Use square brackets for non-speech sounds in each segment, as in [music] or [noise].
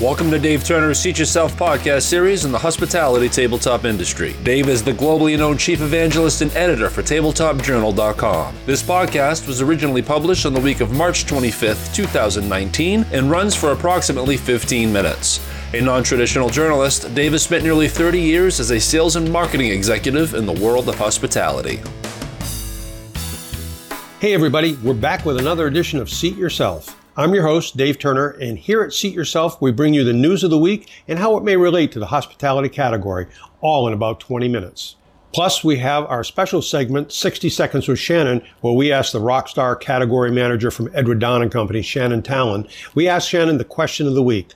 Welcome to Dave Turner's Seat Yourself podcast series in the hospitality tabletop industry. Dave is the globally known chief evangelist and editor for TabletopJournal.com. This podcast was originally published on the week of March 25th, 2019, and runs for approximately 15 minutes. A non traditional journalist, Dave has spent nearly 30 years as a sales and marketing executive in the world of hospitality. Hey, everybody, we're back with another edition of Seat Yourself. I'm your host, Dave Turner, and here at Seat Yourself, we bring you the news of the week and how it may relate to the hospitality category, all in about 20 minutes. Plus, we have our special segment, 60 Seconds with Shannon, where we ask the rockstar category manager from Edward Don and Company, Shannon Talon, we ask Shannon the question of the week.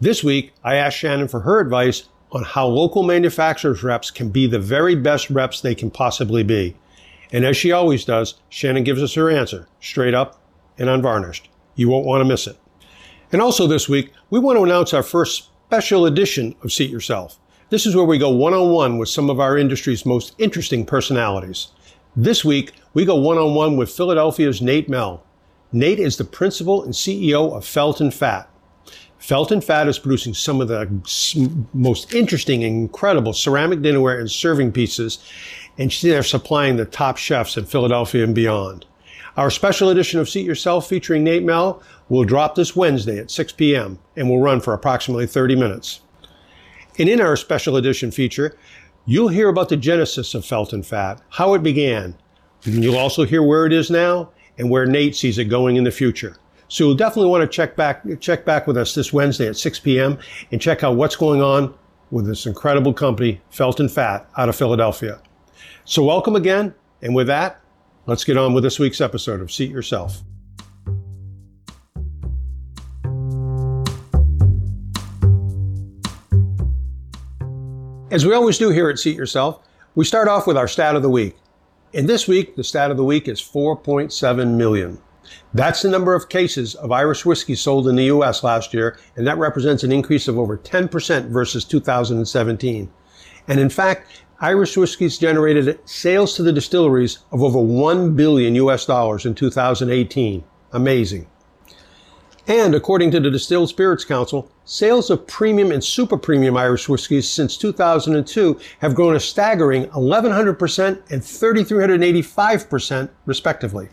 This week, I asked Shannon for her advice on how local manufacturers reps can be the very best reps they can possibly be. And as she always does, Shannon gives us her answer, straight up and unvarnished. You won't want to miss it. And also this week, we want to announce our first special edition of Seat Yourself. This is where we go one on one with some of our industry's most interesting personalities. This week, we go one on one with Philadelphia's Nate Mell. Nate is the principal and CEO of Felt+Fat. Felton Fat is producing some of the most interesting and incredible ceramic dinnerware and serving pieces, and they're supplying the top chefs in Philadelphia and beyond. Our special edition of Seat Yourself featuring Nate Mell will drop this Wednesday at 6 p.m. and will run for approximately 30 minutes. And in our special edition feature, you'll hear about the genesis of Felt+Fat, how it began. And you'll also hear where it is now and where Nate sees it going in the future. So you'll definitely want to check back check back with us this Wednesday at 6 p.m. and check out what's going on with this incredible company, Felt+Fat, out of Philadelphia. So welcome again, and with that, Let's get on with this week's episode of Seat Yourself. As we always do here at Seat Yourself, we start off with our stat of the week. And this week, the stat of the week is 4.7 million. That's the number of cases of Irish whiskey sold in the US last year, and that represents an increase of over 10% versus 2017. And in fact, Irish whiskeys generated sales to the distilleries of over 1 billion US dollars in 2018. Amazing. And according to the Distilled Spirits Council, sales of premium and super premium Irish whiskeys since 2002 have grown a staggering 1100% and 3385% respectively.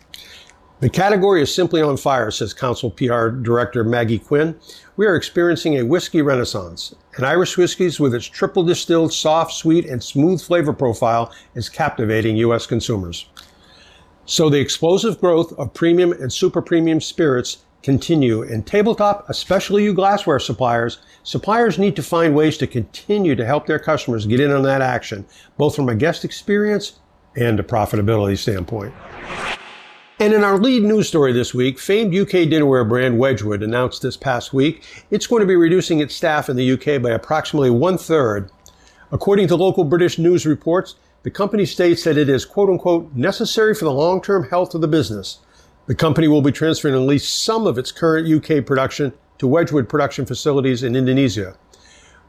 The category is simply on fire, says Council PR Director Maggie Quinn. We are experiencing a whiskey renaissance. And Irish whiskies, with its triple distilled, soft, sweet, and smooth flavor profile, is captivating U.S. consumers. So the explosive growth of premium and super premium spirits continue. In tabletop, especially you glassware suppliers, suppliers need to find ways to continue to help their customers get in on that action, both from a guest experience and a profitability standpoint. And in our lead news story this week, famed UK dinnerware brand Wedgwood announced this past week it's going to be reducing its staff in the UK by approximately one third. According to local British news reports, the company states that it is quote unquote necessary for the long term health of the business. The company will be transferring at least some of its current UK production to Wedgwood production facilities in Indonesia.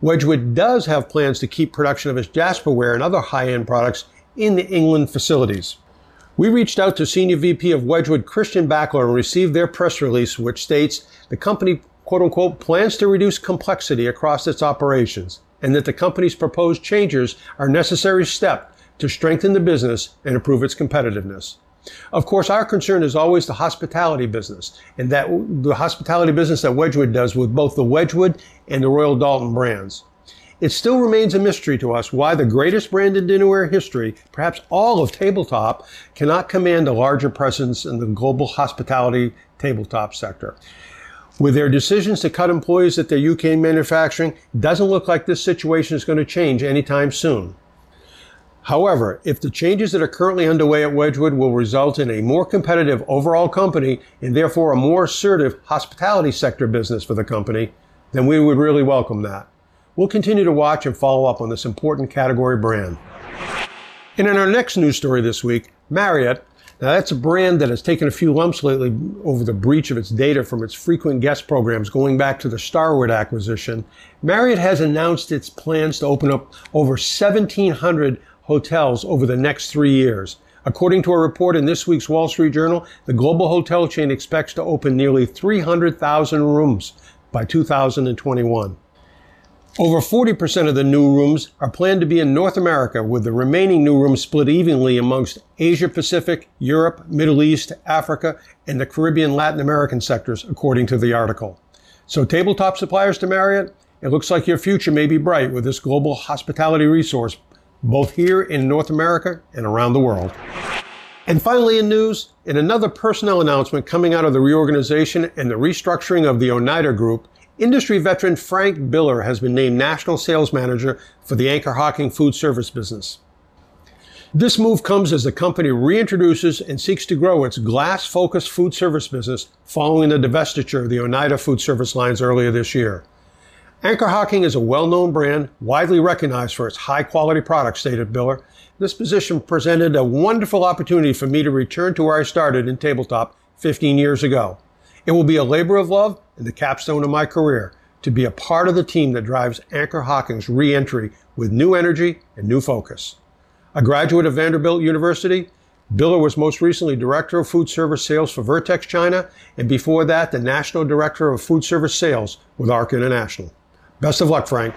Wedgwood does have plans to keep production of its Jasperware and other high end products in the England facilities. We reached out to Senior VP of Wedgwood, Christian Backler, and received their press release, which states the company, quote unquote, plans to reduce complexity across its operations and that the company's proposed changes are necessary step to strengthen the business and improve its competitiveness. Of course, our concern is always the hospitality business and that the hospitality business that Wedgwood does with both the Wedgwood and the Royal Doulton brands. It still remains a mystery to us why the greatest brand in dinnerware history, perhaps all of tabletop, cannot command a larger presence in the global hospitality tabletop sector. With their decisions to cut employees at their UK manufacturing, it doesn't look like this situation is going to change anytime soon. However, if the changes that are currently underway at Wedgwood will result in a more competitive overall company and therefore a more assertive hospitality sector business for the company, then we would really welcome that. We'll continue to watch and follow up on this important category brand. And in our next news story this week, Marriott. Now that's a brand that has taken a few lumps lately over the breach of its data from its frequent guest programs going back to the Starwood acquisition. Marriott has announced its plans to open up over 1,700 hotels over the next three years. According to a report in this week's Wall Street Journal, the global hotel chain expects to open nearly 300,000 rooms by 2021. Over 40% of the new rooms are planned to be in North America, with the remaining new rooms split evenly amongst Asia Pacific, Europe, Middle East, Africa, and the Caribbean Latin American sectors, according to the article. So, tabletop suppliers to Marriott, it looks like your future may be bright with this global hospitality resource, both here in North America and around the world. And finally, in news, in another personnel announcement coming out of the reorganization and the restructuring of the Oneida Group, Industry veteran Frank Biller has been named National Sales Manager for the Anchor Hocking food service business. This move comes as the company reintroduces and seeks to grow its glass focused food service business following the divestiture of the Oneida food service lines earlier this year. Anchor Hocking is a well known brand, widely recognized for its high quality products, stated Biller. This position presented a wonderful opportunity for me to return to where I started in tabletop 15 years ago. It will be a labor of love and the capstone of my career to be a part of the team that drives Anchor Hocking's re-entry with new energy and new focus. A graduate of Vanderbilt University, Biller was most recently Director of Food Service Sales for Vertex China, and before that, the National Director of Food Service Sales with ARC International. Best of luck, Frank.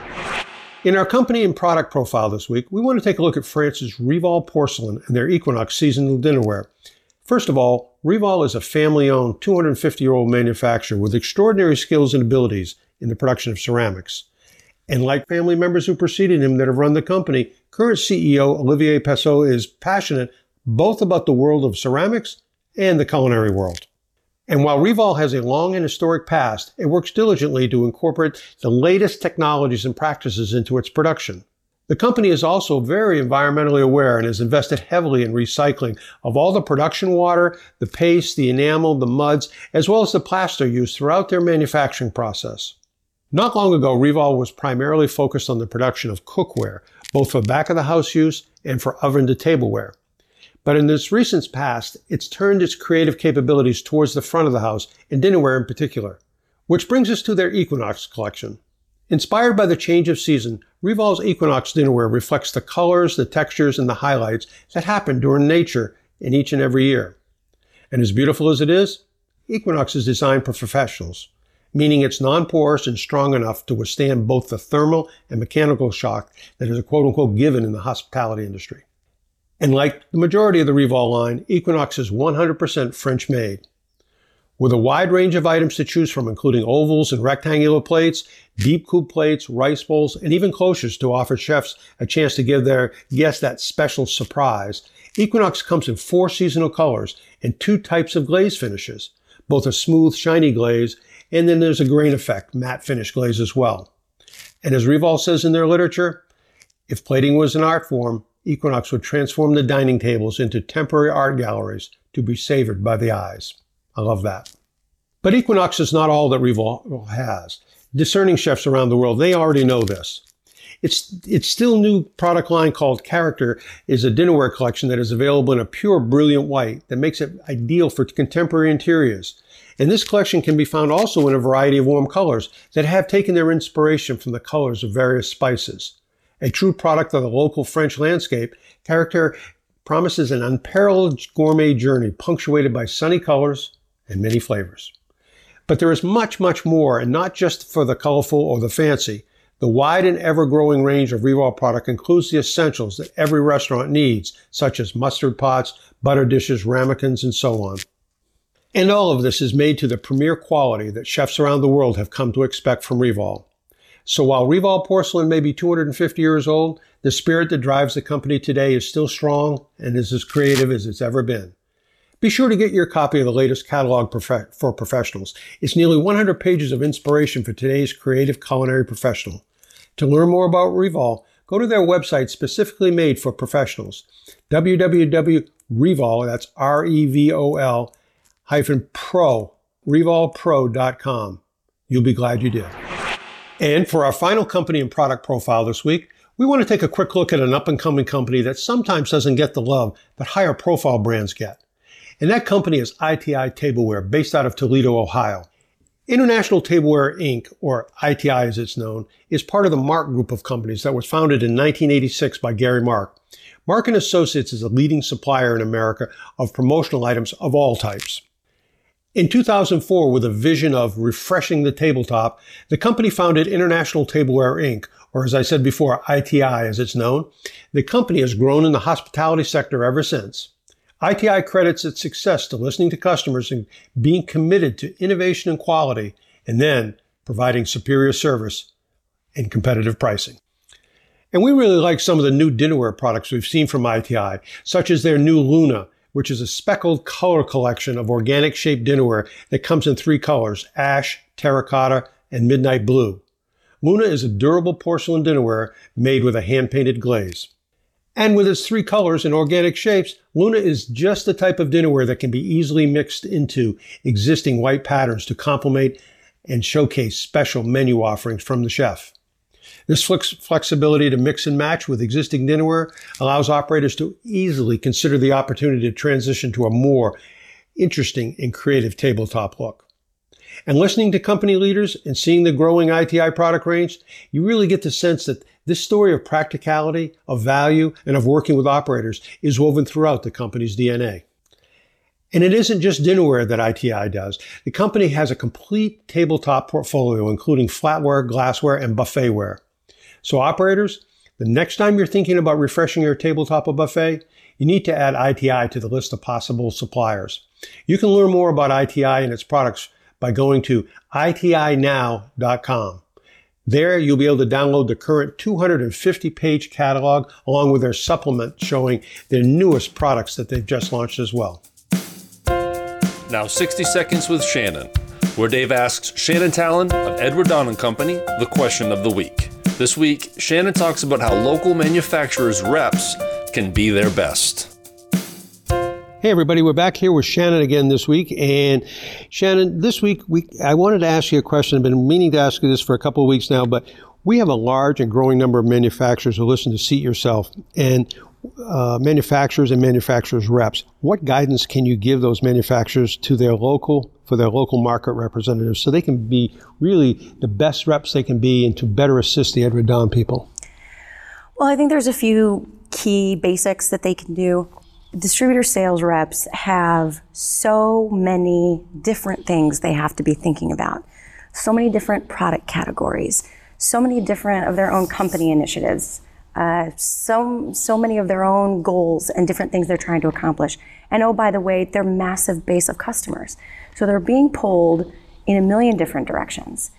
In our company and product profile this week, we want to take a look at France's Revol Porcelain and their Equinox seasonal dinnerware. First of all, Revol is a family owned 250 year old manufacturer with extraordinary skills and abilities in the production of ceramics. And like family members who preceded him that have run the company, current CEO Olivier Passot is passionate both about the world of ceramics and the culinary world. And while Revol has a long and historic past, it works diligently to incorporate the latest technologies and practices into its production. The company is also very environmentally aware and has invested heavily in recycling of all the production water, the paste, the enamel, the muds, as well as the plaster used throughout their manufacturing process. Not long ago, Revol was primarily focused on the production of cookware, both for back of the house use and for oven to tableware. But in this recent past, it's turned its creative capabilities towards the front of the house and dinnerware in particular. Which brings us to their Equinox collection. Inspired by the change of season, Revol's Equinox dinnerware reflects the colors, the textures, and the highlights that happen during nature in each and every year. And as beautiful as it is, Equinox is designed for professionals, meaning it's non-porous and strong enough to withstand both the thermal and mechanical shock that is a quote unquote given in the hospitality industry. And like the majority of the Revol line, Equinox is 100% French made. With a wide range of items to choose from, including ovals and rectangular plates, deep coupe plates, rice bowls, and even clochers to offer chefs a chance to give their guests that special surprise, Equinox comes in four seasonal colors and two types of glaze finishes, both a smooth, shiny glaze, and then there's a grain effect, matte finish glaze as well. And as Revol says in their literature, if plating was an art form, Equinox would transform the dining tables into temporary art galleries to be savored by the eyes. I love that. But Equinox is not all that Revol has. Discerning chefs around the world, they already know this. It's, it's still new product line called Character is a dinnerware collection that is available in a pure brilliant white that makes it ideal for contemporary interiors. And this collection can be found also in a variety of warm colors that have taken their inspiration from the colors of various spices. A true product of the local French landscape, Character promises an unparalleled gourmet journey punctuated by sunny colors, and many flavors. But there is much, much more, and not just for the colorful or the fancy. The wide and ever growing range of Revol product includes the essentials that every restaurant needs, such as mustard pots, butter dishes, ramekins, and so on. And all of this is made to the premier quality that chefs around the world have come to expect from Revol. So while Revol porcelain may be 250 years old, the spirit that drives the company today is still strong and is as creative as it's ever been. Be sure to get your copy of the latest catalog for professionals. It's nearly 100 pages of inspiration for today's creative culinary professional. To learn more about Revol, go to their website specifically made for professionals. www.revol, that's R-E-V-O-L, hyphen pro, revolpro.com. You'll be glad you did. And for our final company and product profile this week, we want to take a quick look at an up and coming company that sometimes doesn't get the love that higher profile brands get. And that company is ITI Tableware, based out of Toledo, Ohio. International Tableware Inc., or ITI as it's known, is part of the Mark Group of companies that was founded in 1986 by Gary Mark. Mark and Associates is a leading supplier in America of promotional items of all types. In 2004, with a vision of refreshing the tabletop, the company founded International Tableware Inc., or as I said before, ITI as it's known. The company has grown in the hospitality sector ever since. ITI credits its success to listening to customers and being committed to innovation and quality, and then providing superior service and competitive pricing. And we really like some of the new dinnerware products we've seen from ITI, such as their new Luna, which is a speckled color collection of organic shaped dinnerware that comes in three colors ash, terracotta, and midnight blue. Luna is a durable porcelain dinnerware made with a hand painted glaze. And with its three colors and organic shapes, Luna is just the type of dinnerware that can be easily mixed into existing white patterns to complement and showcase special menu offerings from the chef. This flex- flexibility to mix and match with existing dinnerware allows operators to easily consider the opportunity to transition to a more interesting and creative tabletop look. And listening to company leaders and seeing the growing ITI product range, you really get the sense that this story of practicality, of value, and of working with operators is woven throughout the company's DNA. And it isn't just dinnerware that ITI does. The company has a complete tabletop portfolio, including flatware, glassware, and buffetware. So, operators, the next time you're thinking about refreshing your tabletop or buffet, you need to add ITI to the list of possible suppliers. You can learn more about ITI and its products by going to itinow.com. There, you'll be able to download the current 250 page catalog along with their supplement showing their newest products that they've just launched as well. Now, 60 Seconds with Shannon, where Dave asks Shannon Talon of Edward Don and Company the question of the week. This week, Shannon talks about how local manufacturers' reps can be their best. Hey everybody, we're back here with Shannon again this week. And Shannon, this week we I wanted to ask you a question. I've been meaning to ask you this for a couple of weeks now, but we have a large and growing number of manufacturers who listen to Seat Yourself and uh, manufacturers and manufacturers reps. What guidance can you give those manufacturers to their local for their local market representatives so they can be really the best reps they can be and to better assist the Edward Don people? Well, I think there's a few key basics that they can do. Distributor sales reps have so many different things they have to be thinking about, so many different product categories, so many different of their own company initiatives. Uh, so so many of their own goals and different things they're trying to accomplish. And oh, by the way, their massive base of customers. So they're being pulled in a million different directions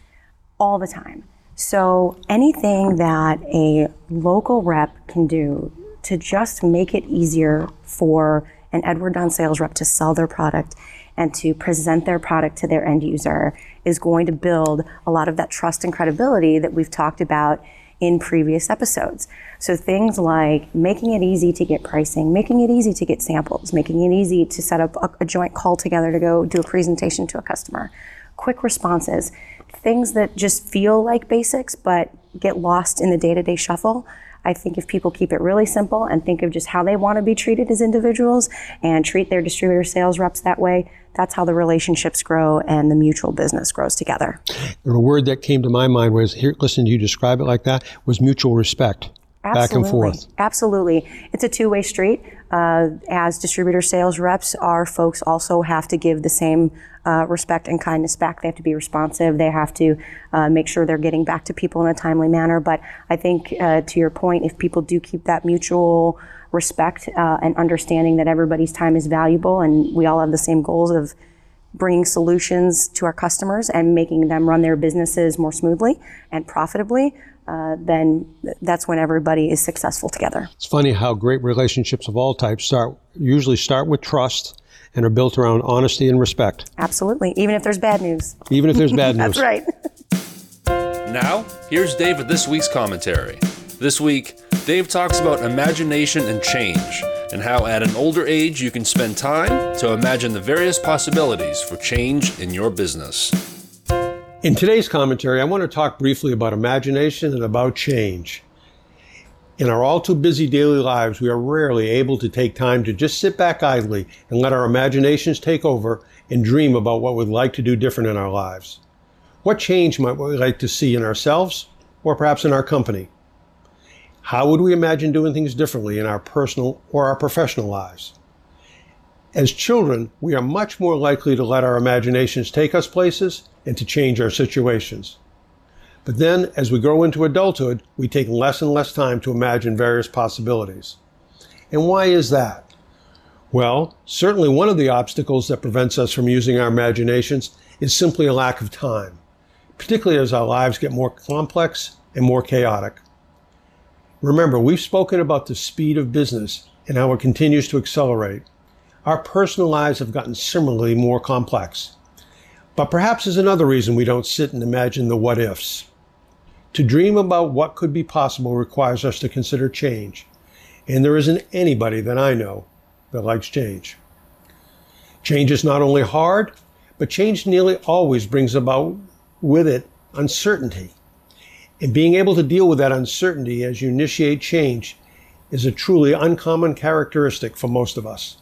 all the time. So anything that a local rep can do to just make it easier for an Edward Don sales rep to sell their product and to present their product to their end user is going to build a lot of that trust and credibility that we've talked about in previous episodes. So things like making it easy to get pricing, making it easy to get samples, making it easy to set up a, a joint call together to go do a presentation to a customer, quick responses, things that just feel like basics but get lost in the day-to-day shuffle. I think if people keep it really simple and think of just how they want to be treated as individuals and treat their distributor sales reps that way, that's how the relationships grow and the mutual business grows together. And a word that came to my mind was here, listening to you describe it like that, was mutual respect. Absolutely. Back and forth. Absolutely. It's a two way street. Uh, as distributor sales reps, our folks also have to give the same uh, respect and kindness back. They have to be responsive. They have to uh, make sure they're getting back to people in a timely manner. But I think, uh, to your point, if people do keep that mutual respect uh, and understanding that everybody's time is valuable and we all have the same goals of bringing solutions to our customers and making them run their businesses more smoothly and profitably, uh, then that's when everybody is successful together. It's funny how great relationships of all types start usually start with trust and are built around honesty and respect. Absolutely, even if there's bad news. Even if there's bad [laughs] news. that's right. Now, here's Dave with this week's commentary. This week, Dave talks about imagination and change, and how at an older age you can spend time to imagine the various possibilities for change in your business. In today's commentary, I want to talk briefly about imagination and about change. In our all too busy daily lives, we are rarely able to take time to just sit back idly and let our imaginations take over and dream about what we'd like to do different in our lives. What change might we like to see in ourselves or perhaps in our company? How would we imagine doing things differently in our personal or our professional lives? As children, we are much more likely to let our imaginations take us places and to change our situations. But then, as we grow into adulthood, we take less and less time to imagine various possibilities. And why is that? Well, certainly one of the obstacles that prevents us from using our imaginations is simply a lack of time, particularly as our lives get more complex and more chaotic. Remember, we've spoken about the speed of business and how it continues to accelerate. Our personal lives have gotten similarly more complex. But perhaps there's another reason we don't sit and imagine the what ifs. To dream about what could be possible requires us to consider change. And there isn't anybody that I know that likes change. Change is not only hard, but change nearly always brings about with it uncertainty. And being able to deal with that uncertainty as you initiate change is a truly uncommon characteristic for most of us.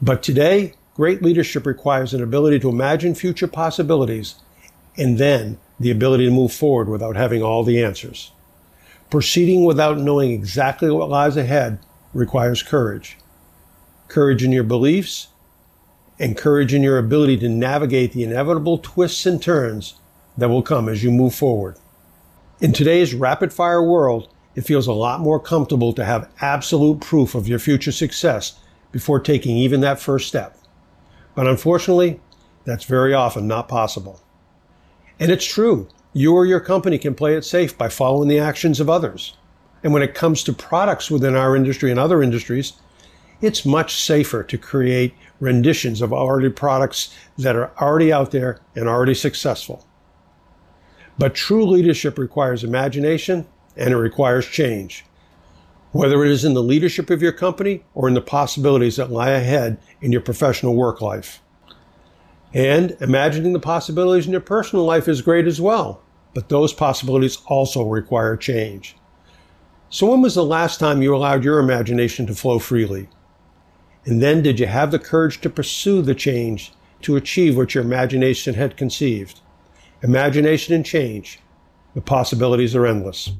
But today, great leadership requires an ability to imagine future possibilities and then the ability to move forward without having all the answers. Proceeding without knowing exactly what lies ahead requires courage. Courage in your beliefs and courage in your ability to navigate the inevitable twists and turns that will come as you move forward. In today's rapid fire world, it feels a lot more comfortable to have absolute proof of your future success before taking even that first step. But unfortunately, that's very often not possible. And it's true. You or your company can play it safe by following the actions of others. And when it comes to products within our industry and other industries, it's much safer to create renditions of already products that are already out there and already successful. But true leadership requires imagination and it requires change whether it is in the leadership of your company or in the possibilities that lie ahead in your professional work life. And imagining the possibilities in your personal life is great as well, but those possibilities also require change. So, when was the last time you allowed your imagination to flow freely? And then, did you have the courage to pursue the change to achieve what your imagination had conceived? Imagination and change, the possibilities are endless.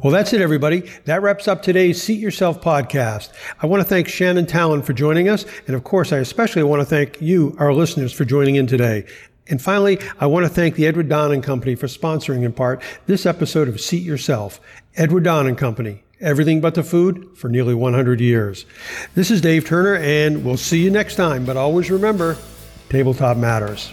Well, that's it, everybody. That wraps up today's Seat Yourself podcast. I want to thank Shannon Talon for joining us. And of course, I especially want to thank you, our listeners, for joining in today. And finally, I want to thank the Edward Don and Company for sponsoring in part this episode of Seat Yourself. Edward Don and Company, everything but the food for nearly 100 years. This is Dave Turner, and we'll see you next time. But always remember, tabletop matters.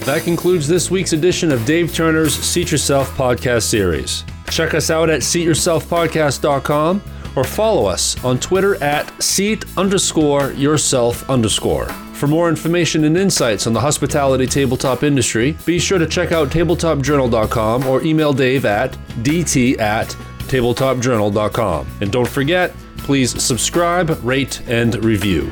That concludes this week's edition of Dave Turner's Seat Yourself podcast series. Check us out at seatyourselfpodcast.com or follow us on Twitter at seat underscore yourself underscore. For more information and insights on the hospitality tabletop industry, be sure to check out tabletopjournal.com or email Dave at dt at tabletopjournal.com. And don't forget, please subscribe, rate, and review.